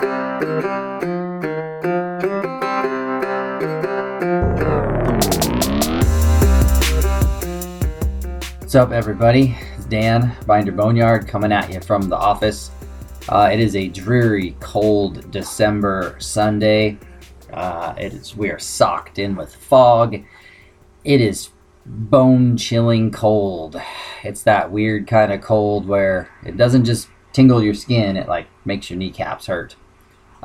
What's up, everybody? It's Dan Binder Boneyard coming at you from the office. Uh, it is a dreary, cold December Sunday. Uh, it is we are socked in with fog. It is bone chilling cold. It's that weird kind of cold where it doesn't just tingle your skin; it like makes your kneecaps hurt.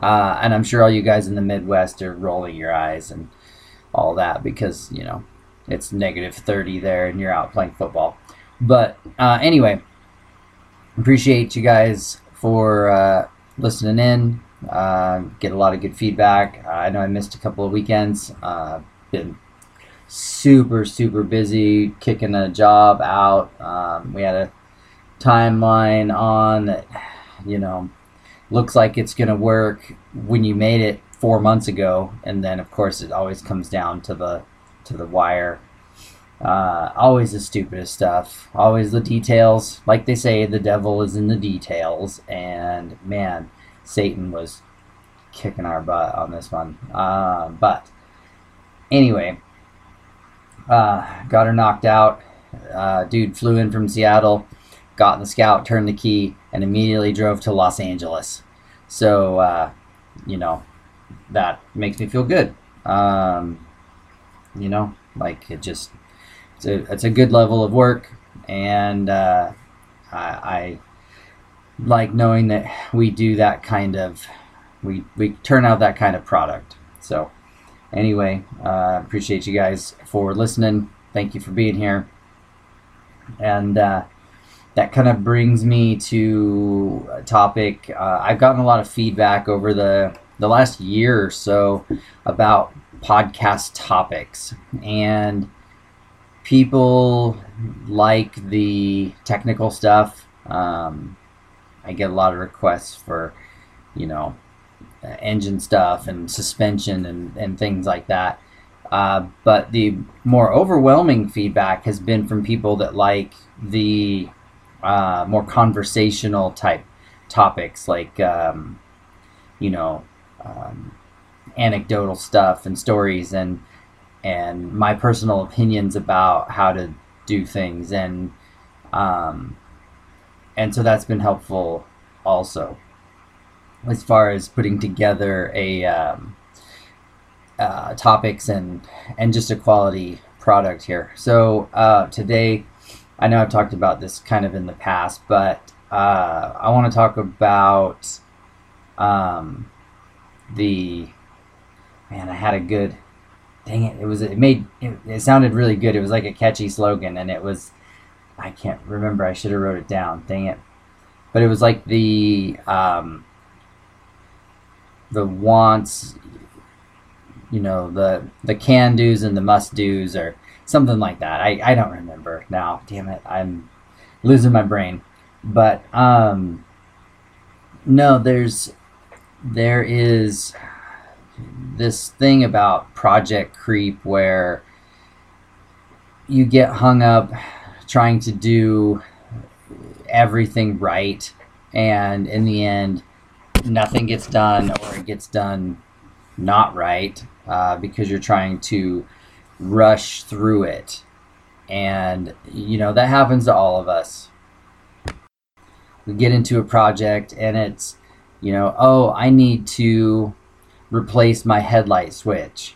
Uh, and I'm sure all you guys in the Midwest are rolling your eyes and all that because you know it's negative 30 there and you're out playing football. But uh, anyway, appreciate you guys for uh, listening in. Uh, get a lot of good feedback. I know I missed a couple of weekends. Uh, been super, super busy kicking a job out. Um, we had a timeline on that, you know, looks like it's going to work when you made it four months ago. And then, of course, it always comes down to the to the wire. Uh, always the stupidest stuff. Always the details. Like they say, the devil is in the details. And man, Satan was kicking our butt on this one. Uh, but anyway, uh, got her knocked out. Uh, dude flew in from Seattle, got in the Scout, turned the key, and immediately drove to Los Angeles. So, uh, you know, that makes me feel good. Um, you know, like it just it's a it's a good level of work, and uh, I, I like knowing that we do that kind of we we turn out that kind of product. So anyway, uh, appreciate you guys for listening. Thank you for being here, and uh, that kind of brings me to a topic. Uh, I've gotten a lot of feedback over the the last year or so about podcast topics. And people like the technical stuff. Um, I get a lot of requests for, you know, engine stuff and suspension and, and things like that. Uh, but the more overwhelming feedback has been from people that like the uh, more conversational type topics, like, um, you know, um, anecdotal stuff and stories and and my personal opinions about how to do things. And um, and so that's been helpful also. As far as putting together a um, uh, topics and and just a quality product here. So uh, today i know i've talked about this kind of in the past but uh, i want to talk about um, the man, I had a good. Dang it! It was it made it, it sounded really good. It was like a catchy slogan, and it was. I can't remember. I should have wrote it down. Dang it! But it was like the um, the wants, you know, the the can dos and the must dos, or something like that. I I don't remember now. Damn it! I'm losing my brain. But um, no, there's there is this thing about project creep where you get hung up trying to do everything right and in the end nothing gets done or it gets done not right uh, because you're trying to rush through it and you know that happens to all of us we get into a project and it's you know oh i need to replace my headlight switch.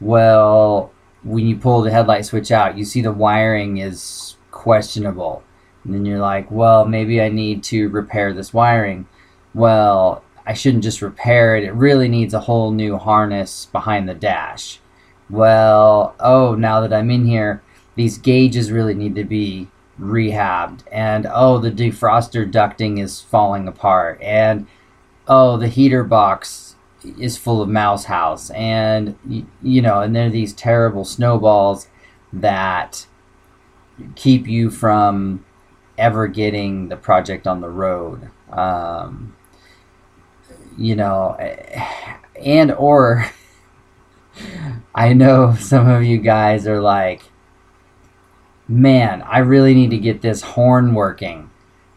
Well, when you pull the headlight switch out, you see the wiring is questionable. And then you're like, well, maybe I need to repair this wiring. Well, I shouldn't just repair it. It really needs a whole new harness behind the dash. Well, oh, now that I'm in here, these gauges really need to be rehabbed. And oh, the defroster ducting is falling apart. And oh, the heater box is full of mouse house and you know and there are these terrible snowballs that keep you from ever getting the project on the road um, you know and or i know some of you guys are like man i really need to get this horn working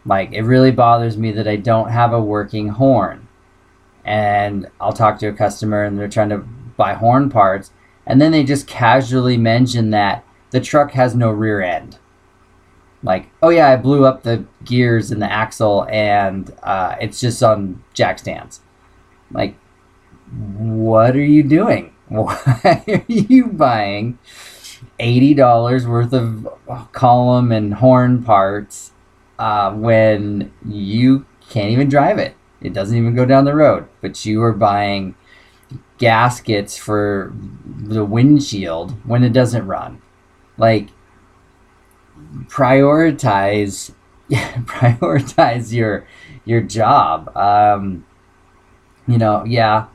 like it really bothers me that i don't have a working horn and I'll talk to a customer and they're trying to buy horn parts, and then they just casually mention that the truck has no rear end. Like, oh yeah, I blew up the gears in the axle and uh, it's just on jack stands. Like, what are you doing? Why are you buying $80 worth of column and horn parts uh, when you can't even drive it? It doesn't even go down the road, but you are buying gaskets for the windshield when it doesn't run. Like, prioritize prioritize your your job. Um, you know, yeah,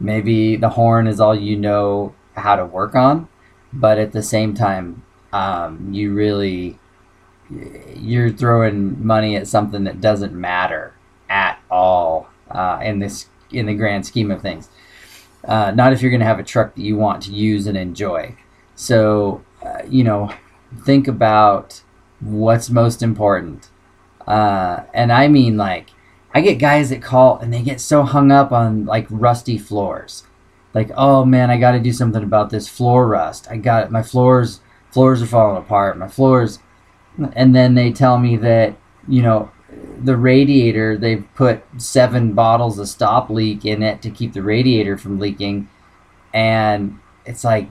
maybe the horn is all you know how to work on, but at the same time, um, you really you're throwing money at something that doesn't matter at all uh, in this in the grand scheme of things. Uh, not if you're going to have a truck that you want to use and enjoy. So, uh, you know, think about what's most important. Uh, and I mean, like, I get guys that call and they get so hung up on like rusty floors. Like, oh man, I got to do something about this floor rust. I got it. My floors, floors are falling apart. My floors, and then they tell me that you know the radiator they've put seven bottles of stop leak in it to keep the radiator from leaking and it's like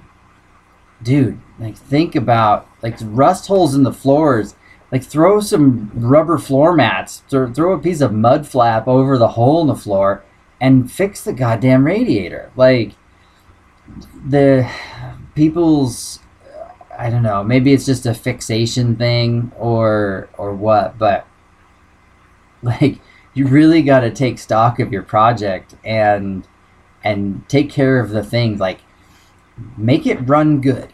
dude like think about like rust holes in the floors like throw some rubber floor mats throw, throw a piece of mud flap over the hole in the floor and fix the goddamn radiator. Like the people's i don't know maybe it's just a fixation thing or or what but like you really got to take stock of your project and and take care of the things. Like make it run good.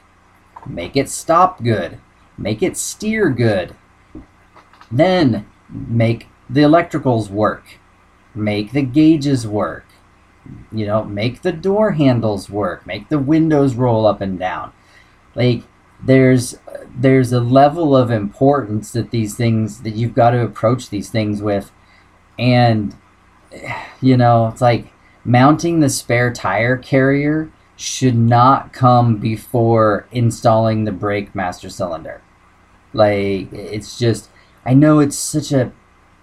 Make it stop good. Make it steer good then make the electricals work. Make the gauges work. You know make the door handles work. Make the windows roll up and down. Like there's there's a level of importance that these things that you've got to approach these things with. And you know it's like mounting the spare tire carrier should not come before installing the brake master cylinder. Like it's just i know it's such a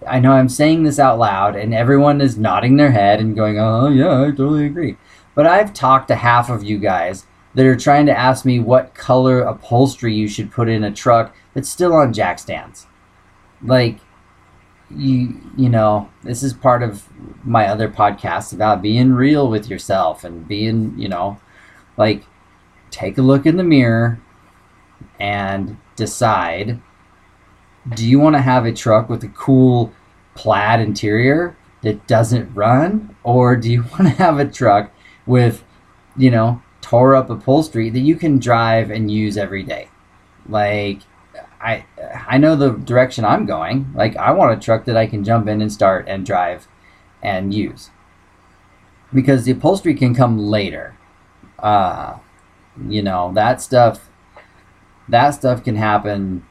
i know i'm saying this out loud and everyone is nodding their head and going oh yeah i totally agree but i've talked to half of you guys that are trying to ask me what color upholstery you should put in a truck that's still on jack stands. Like, you you know, this is part of my other podcast about being real with yourself and being, you know, like take a look in the mirror and decide do you want to have a truck with a cool plaid interior that doesn't run or do you want to have a truck with you know tore up upholstery that you can drive and use every day. Like I I know the direction I'm going. Like I want a truck that I can jump in and start and drive and use. Because the upholstery can come later. Uh you know, that stuff that stuff can happen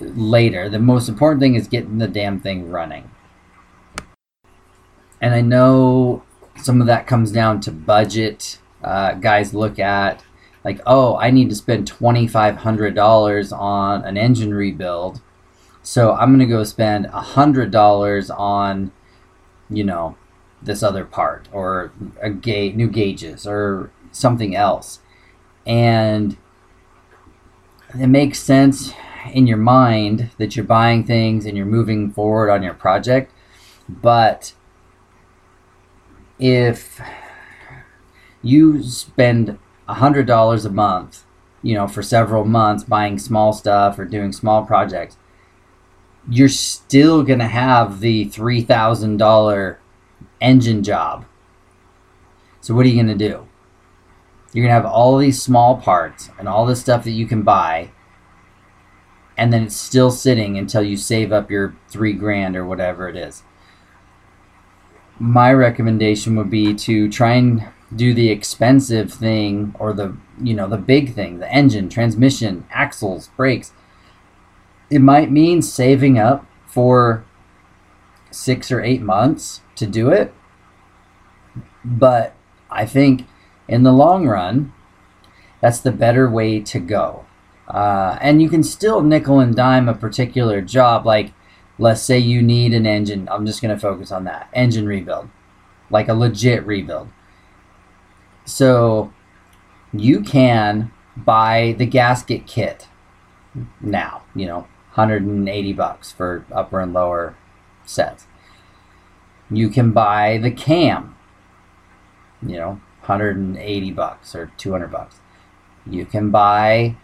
later. The most important thing is getting the damn thing running. And I know some of that comes down to budget uh, guys look at like, oh, I need to spend twenty five hundred dollars on an engine rebuild, so I'm gonna go spend hundred dollars on, you know, this other part or a gauge, new gauges or something else, and it makes sense in your mind that you're buying things and you're moving forward on your project, but if you spend a hundred dollars a month, you know, for several months buying small stuff or doing small projects, you're still gonna have the three thousand dollar engine job. So what are you gonna do? You're gonna have all these small parts and all this stuff that you can buy, and then it's still sitting until you save up your three grand or whatever it is. My recommendation would be to try and do the expensive thing or the you know the big thing the engine transmission axles brakes it might mean saving up for six or eight months to do it But I think in the long run, that's the better way to go. Uh, and you can still nickel and dime a particular job. Like, let's say you need an engine. I'm just going to focus on that engine rebuild, like a legit rebuild. So you can buy the gasket kit now, you know, 180 bucks for upper and lower sets. You can buy the cam, you know, 180 bucks or 200 bucks. You can buy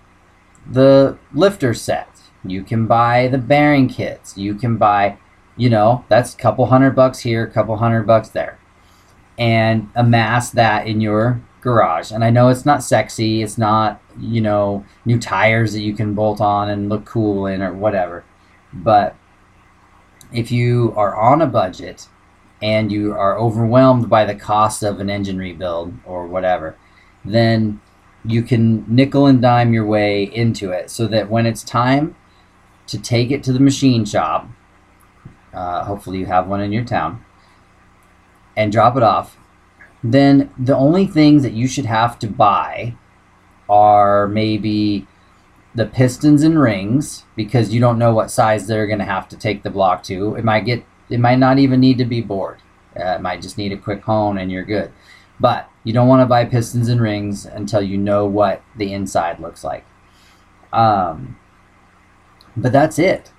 the lifter set. You can buy the bearing kits. You can buy, you know, that's a couple hundred bucks here, a couple hundred bucks there. And amass that in your garage. And I know it's not sexy, it's not, you know, new tires that you can bolt on and look cool in or whatever. But if you are on a budget and you are overwhelmed by the cost of an engine rebuild or whatever, then you can nickel and dime your way into it so that when it's time to take it to the machine shop, uh, hopefully you have one in your town, and drop it off, then the only things that you should have to buy are maybe the pistons and rings because you don't know what size they're going to have to take the block to. It might get it might not even need to be bored. Uh, it might just need a quick hone and you're good. But you don't want to buy pistons and rings until you know what the inside looks like. Um, but that's it.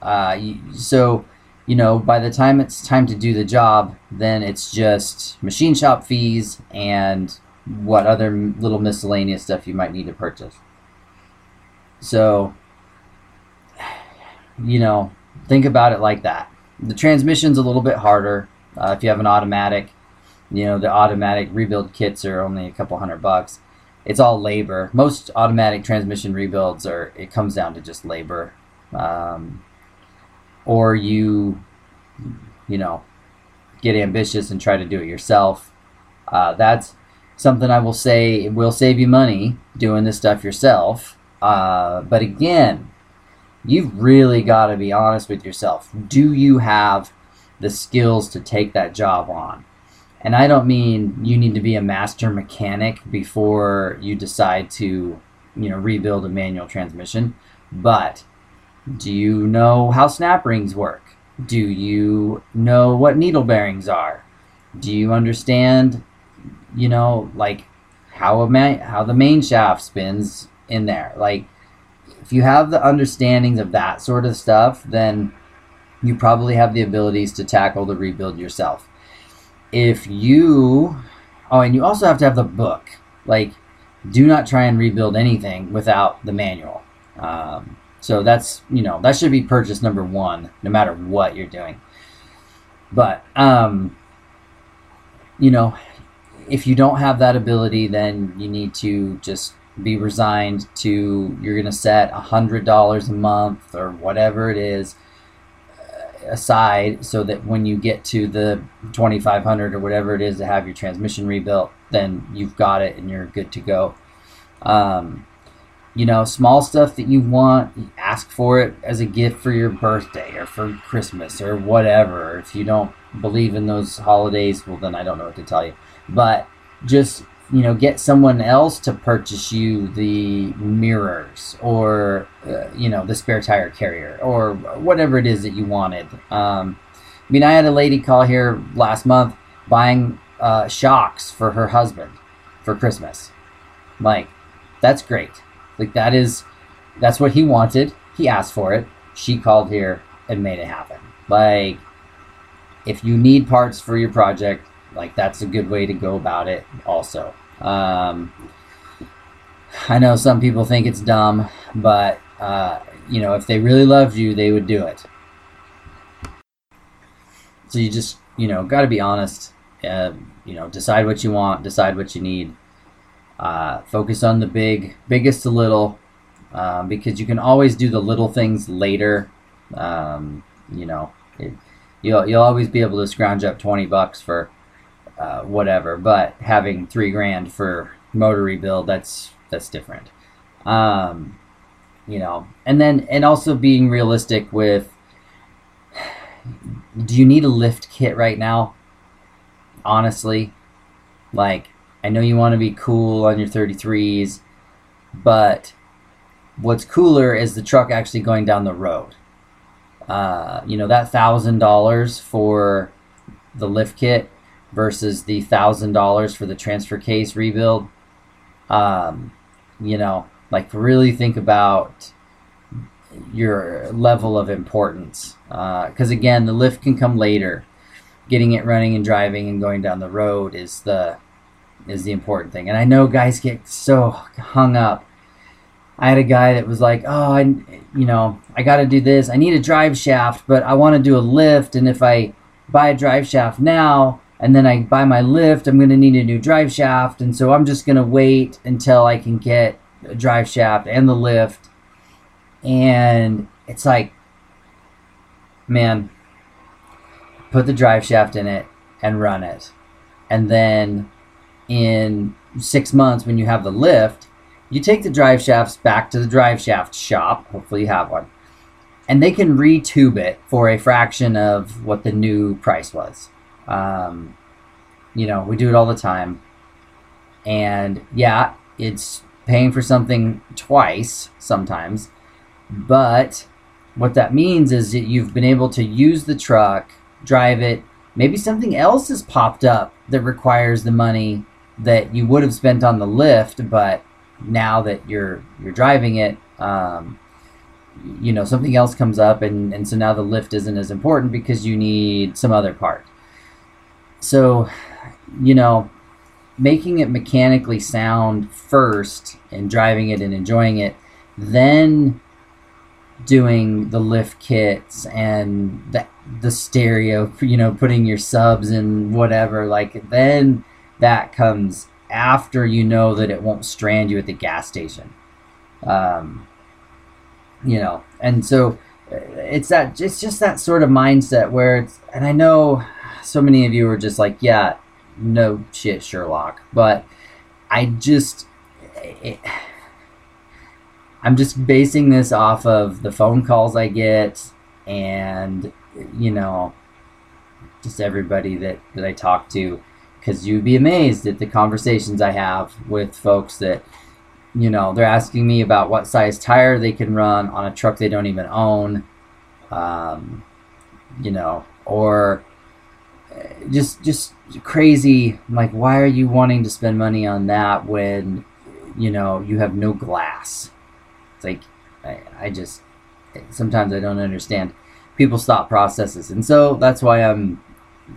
Uh, you, so you know, by the time it's time to do the job, then it's just machine shop fees and what other little miscellaneous stuff you might need to purchase. So, you know, think about it like that. The transmission's a little bit harder. Uh, if you have an automatic, you know, the automatic rebuild kits are only a couple hundred bucks. It's all labor. Most automatic transmission rebuilds are, it comes down to just labor. Um, or you, you know, get ambitious and try to do it yourself. Uh, that's something I will say it will save you money doing this stuff yourself. Uh, but again, you've really got to be honest with yourself. Do you have the skills to take that job on? And I don't mean you need to be a master mechanic before you decide to, you know, rebuild a manual transmission, but do you know how snap rings work? Do you know what needle bearings are? Do you understand, you know, like how a how the main shaft spins in there? Like, if you have the understandings of that sort of stuff, then you probably have the abilities to tackle the rebuild yourself. If you, oh, and you also have to have the book. Like, do not try and rebuild anything without the manual. Um, so that's you know that should be purchase number one, no matter what you're doing. But um, you know, if you don't have that ability, then you need to just be resigned to you're going to set a hundred dollars a month or whatever it is aside so that when you get to the 2500 or whatever it is to have your transmission rebuilt then you've got it and you're good to go um, you know, small stuff that you want, ask for it as a gift for your birthday or for Christmas or whatever. If you don't believe in those holidays, well, then I don't know what to tell you. But just, you know, get someone else to purchase you the mirrors or, uh, you know, the spare tire carrier or whatever it is that you wanted. Um, I mean, I had a lady call here last month buying uh, shocks for her husband for Christmas. Like, that's great like that is that's what he wanted. He asked for it. She called here and made it happen. Like if you need parts for your project, like that's a good way to go about it also. Um, I know some people think it's dumb, but uh, you know, if they really loved you, they would do it. So you just, you know, got to be honest. Uh, you know, decide what you want, decide what you need, uh, focus on the big, biggest to little, um, because you can always do the little things later. Um, you know, it, you'll you'll always be able to scrounge up twenty bucks for uh, whatever, but having three grand for motor rebuild that's that's different. Um, you know, and then and also being realistic with. Do you need a lift kit right now? Honestly, Like, I know you want to be cool on your 33s, but what's cooler is the truck actually going down the road. Uh, you know, that thousand dollars for the lift kit versus the thousand dollars for the transfer case rebuild. Um, you know, like really think about your level of importance. Because uh, again, the lift can come later. Getting it running and driving and going down the road is the is the important thing. And I know guys get so hung up. I had a guy that was like, "Oh, I, you know, I got to do this. I need a drive shaft, but I want to do a lift. And if I buy a drive shaft now, and then I buy my lift, I'm going to need a new drive shaft. And so I'm just going to wait until I can get a drive shaft and the lift. And it's like, man, put the drive shaft in it and run it. And then in six months, when you have the lift, you take the drive shafts back to the drive shaft shop. Hopefully, you have one. And they can retube it for a fraction of what the new price was. Um, you know, we do it all the time. And yeah, it's paying for something twice sometimes. But what that means is that you've been able to use the truck, drive it. Maybe something else has popped up that requires the money that you would have spent on the lift, but now that you're you're driving it, um, you know something else comes up, and and so now the lift isn't as important because you need some other part. So, you know, making it mechanically sound first and driving it and enjoying it, then doing the lift kits and the the stereo, you know, putting your subs and whatever, like then that comes after you know that it won't strand you at the gas station. Um, you know, and so uh, it's that it's just that sort of mindset where it's and I know so many of you are just like, yeah, no shit, Sherlock. But I just, it, I'm just basing this off of the phone calls I get and, you know, just everybody that, that I talk to. Because you'd be amazed at the conversations I have with folks that, you know, they're asking me about what size tire they can run on a truck they don't even own. Um, you know, or just just crazy like why are you wanting to spend money on that when you know you have no glass? It's like i, I just sometimes i don't understand people's thought processes. And so that's why i'm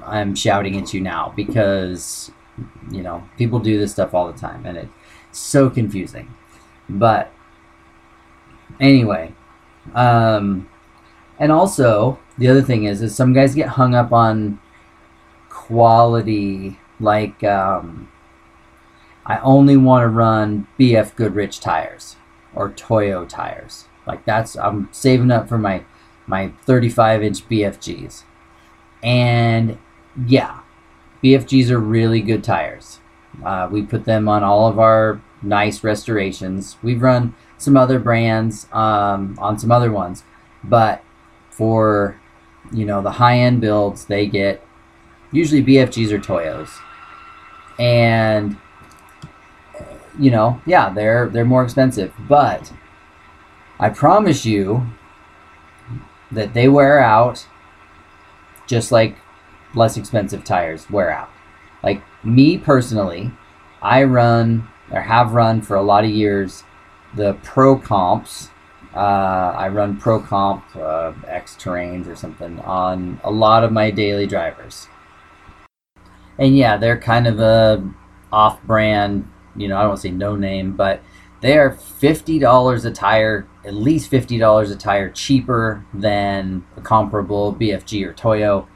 i'm shouting at you now because you know people do this stuff all the time and it's so confusing. But anyway um and also the other thing is is some guys get hung up on quality like um, I only want to run BF Goodrich tires or Toyo tires. Like that's I'm saving up for my my 35 inch BFGs. And yeah, BFGs are really good tires. Uh, we put them on all of our nice restorations. We've run some other brands um, on some other ones, but for you know the high end builds, they get usually BFGs or Toyos, and you know, yeah, they're they're more expensive, but I promise you that they wear out just like less expensive tires wear out. Like me personally, I run or have run for a lot of years the Pro Comps. Uh, I run Pro Comp uh, X Terrains or something on a lot of my daily drivers and yeah, they're kind of a off-brand. You know, I don't say no name, but they are fifty dollars a tire, at least fifty dollars a tire cheaper than a comparable BFG or Toyo.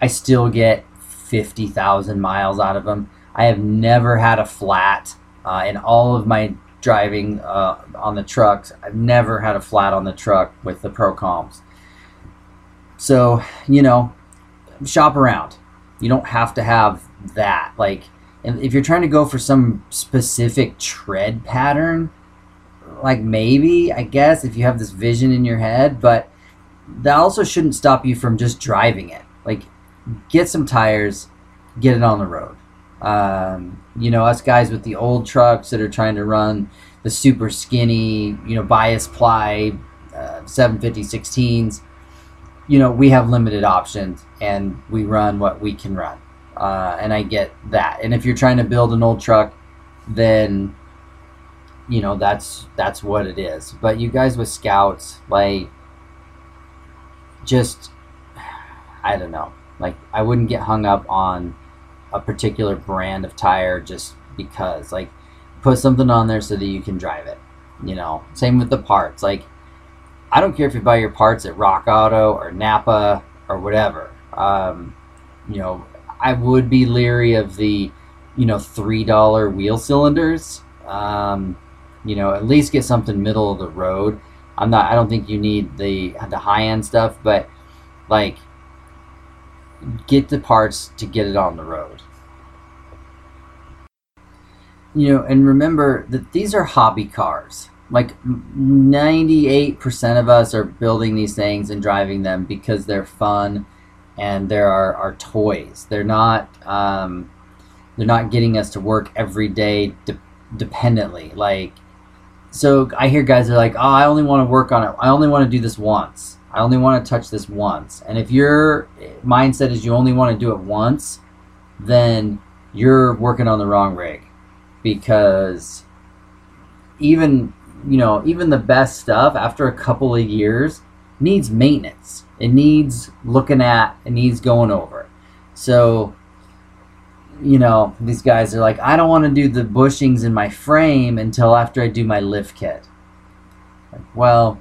I still get fifty thousand miles out of them. I have never had a flat uh, in all of my driving uh, on the trucks. I've never had a flat on the truck with the Pro Comps. So you know, shop around you don't have to have that. Like, if you're trying to go for some specific tread pattern, like maybe, I guess, if you have this vision in your head, but that also shouldn't stop you from just driving it. Like, get some tires, get it on the road. Um, you know, us guys with the old trucks that are trying to run the super skinny, you know, bias ply uh, 750 16s, you know, we have limited options and we run what we can run. Uh, and I get that. And if you're trying to build an old truck, then you know that's that's what it is. But you guys with scouts, like, just I don't know. Like, I wouldn't get hung up on a particular brand of tire just because. Like, put something on there so that you can drive it. You know, same with the parts. Like, I don't care if you buy your parts at Rock Auto or Napa or whatever. Um, you know, I would be leery of the, you know, three dollar wheel cylinders. Um, you know, at least get something middle of the road. I'm not. I don't think you need the the high end stuff, but like, get the parts to get it on the road. You know, and remember that these are hobby cars. Like 98% of us are building these things and driving them because they're fun and there are our toys. They're not um, they're not getting us to work every day de- dependently. Like so, I hear guys are like, "Oh, I only want to work on it. I only want to do this once. I only want to touch this once." And if your mindset is you only want to do it once, then you're working on the wrong rig because even you know even the best stuff after a couple of years needs maintenance. It needs looking at it needs going over. So you know these guys are like i don't want to do the bushings in my frame until after i do my lift kit. Like, well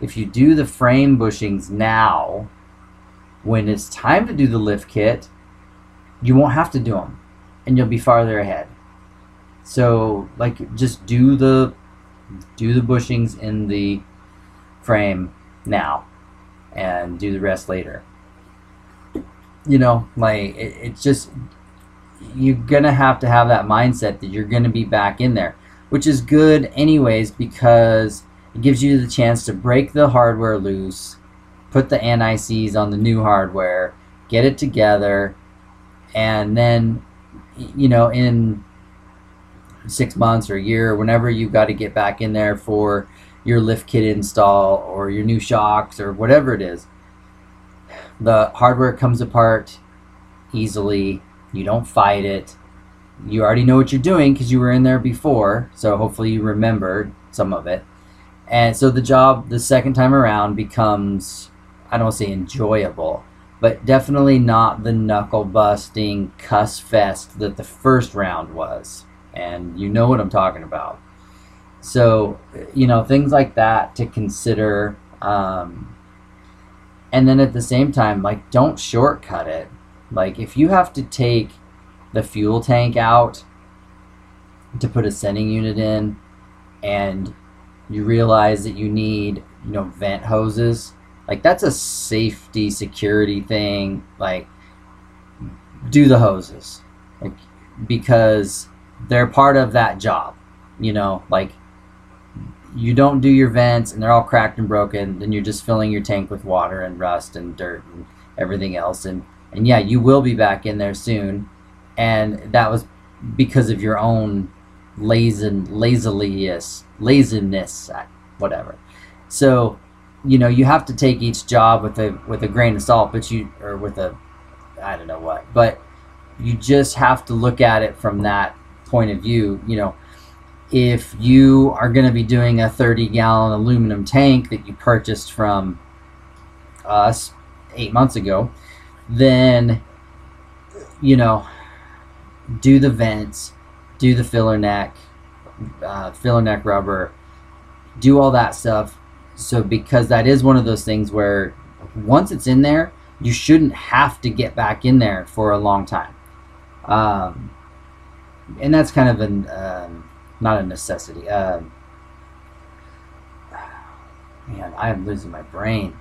if you do the frame bushings now when it's time to do the lift kit you won't have to do them and you'll be farther ahead. So like just do the do the bushings in the frame now and do the rest later. You know, like it, it's just you're gonna have to have that mindset that you're gonna be back in there, which is good anyways because it gives you the chance to break the hardware loose, put the NICs on the new hardware, get it together, and then you know in six months or a year whenever you've got to get back in there for your lift kit install or your new shocks or whatever it is. The hardware comes apart easily. You don't fight it. You already know what you're doing because you were in there before. So hopefully you remembered some of it. And so the job the second time around becomes, I don't want to say enjoyable, but definitely not the knuckle busting cuss fest that the first round was and you know what I'm talking about. So, you know, things like that to consider. Um, and then at the same time, like, don't shortcut it. Like, if you have to take the fuel tank out to put a sending unit in, and you realize that you need, you know, vent hoses, like, that's a safety security thing. Like, do the hoses. Like, because they're part of that job. You know, like you don't do your vents and they're all cracked and broken, then you're just filling your tank with water and rust and dirt and everything else. And and yeah, you will be back in there soon. And that was because of your own lazy laziness, laziness, whatever. So, you know, you have to take each job with a with a grain of salt, but you or with a I don't know what, but you just have to look at it from that point of view, you know, if you are going to be doing a 30 gallon aluminum tank that you purchased from us eight months ago, then, you know, do the vents, do the filler neck, uh, filler neck rubber, do all that stuff. So, because that is one of those things where once it's in there, you shouldn't have to get back in there for a long time. Um, and that's kind of an um, not a necessity. Um, man, I am losing my brain.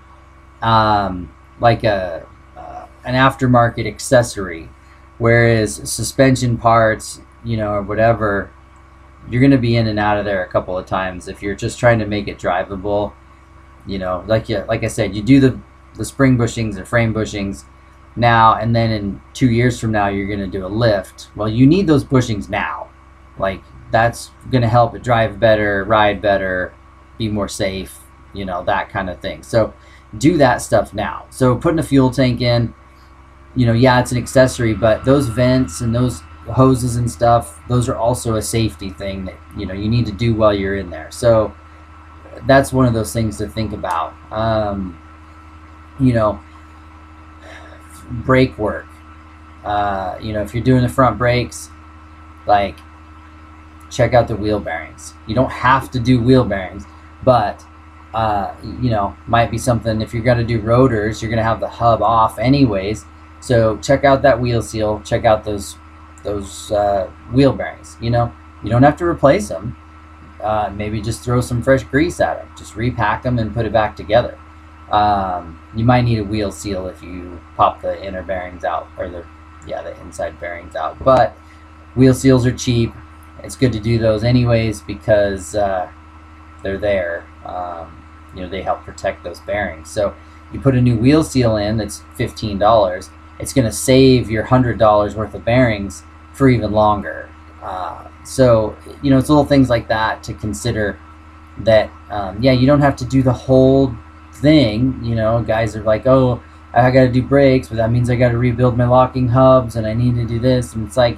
Um, like a uh, an aftermarket accessory, whereas suspension parts, you know, or whatever, you're to be in and out of there a couple of times if you're just trying to make it drivable. You know, like you, like I said, you do the the spring bushings and frame bushings, now and then in two years from now you're going to do a lift. Well you need those bushings now. Like that's going to help it drive better ride better be more safe you know that kind of thing. So do that stuff now. So putting a fuel tank in you know yeah it's an accessory but those vents and those hoses and stuff those are also a safety thing that you know you need to do while you're in there. So that's one of those things to think about. Um, you know brake work. Uh, you know, if you're doing the front brakes, like check out the wheel bearings. You don't have to do wheel bearings, but uh, you know, might be something. If you're gonna do rotors, you're gonna have the hub off anyways. So check out that wheel seal. Check out those those uh, wheel bearings. You know, you don't have to replace them. Uh, maybe just throw some fresh grease at them. Just repack them and put it back together. Um, you might need a wheel seal if you pop the inner bearings out or the yeah the inside bearings out. But wheel seals are cheap. It's good to do those anyways because uh, they're there. Um, you know they help protect those bearings. So you put a new wheel seal in that's fifteen dollars. It's going to save your hundred dollars worth of bearings for even longer. Uh, so you know it's little things like that to consider. That um, yeah you don't have to do the whole thing. You know, guys are like, oh, I got to do brakes, but that means I got to rebuild my locking hubs and I need to do this. And it's like,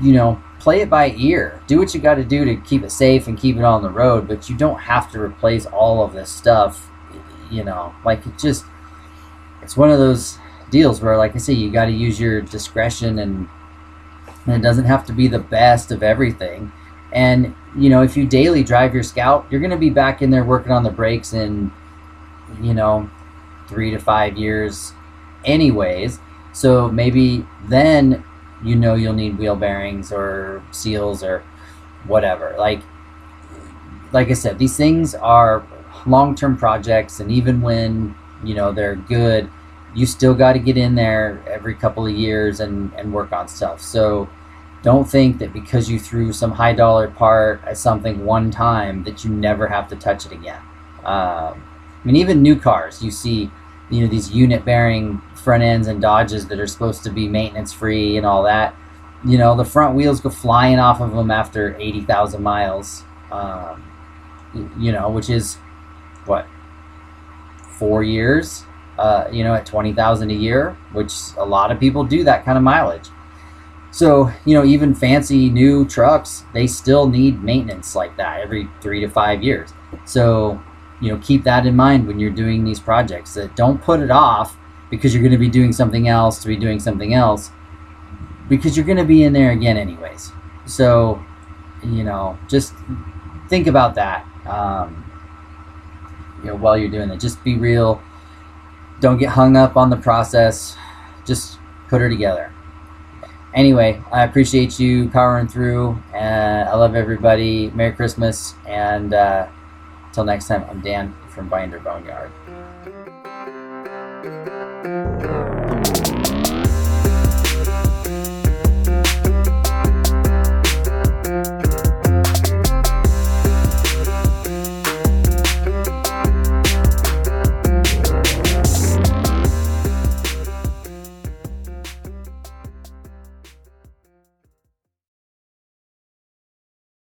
you know, play it by ear. Do what you got to do to keep it safe and keep it on the road, but you don't have to replace all of this stuff. You know, like it just, it's one of those deals where, like I say, you got to use your discretion and, and it doesn't have to be the best of everything. And, you know, if you daily drive your Scout, you're going to be back in there working on the brakes and you know, three to five years, anyways. So maybe then you know you'll need wheel bearings or seals or whatever. Like, like I said, these things are long-term projects, and even when you know they're good, you still got to get in there every couple of years and and work on stuff. So don't think that because you threw some high dollar part at something one time that you never have to touch it again. Um, mean, even new cars, you see, you know, these unit bearing front ends and Dodges that are supposed to be maintenance free and all that. You know, the front wheels go flying off of them after 80,000 miles, um, you know, which is what, four years, uh, you know, at 20,000 a year, which a lot of people do that kind of mileage. So, you know, even fancy new trucks, they still need maintenance like that every three to five years. So, you know keep that in mind when you're doing these projects that don't put it off because you're going to be doing something else to be doing something else because you're going to be in there again anyways. So you know just think about that um, you know while you're doing it. Just be real. Don't get hung up on the process. Just put her together. Anyway i appreciate you powering through. And i love everybody. Merry christmas and uh, Until next time, I'm Dan from Binder Boneyard.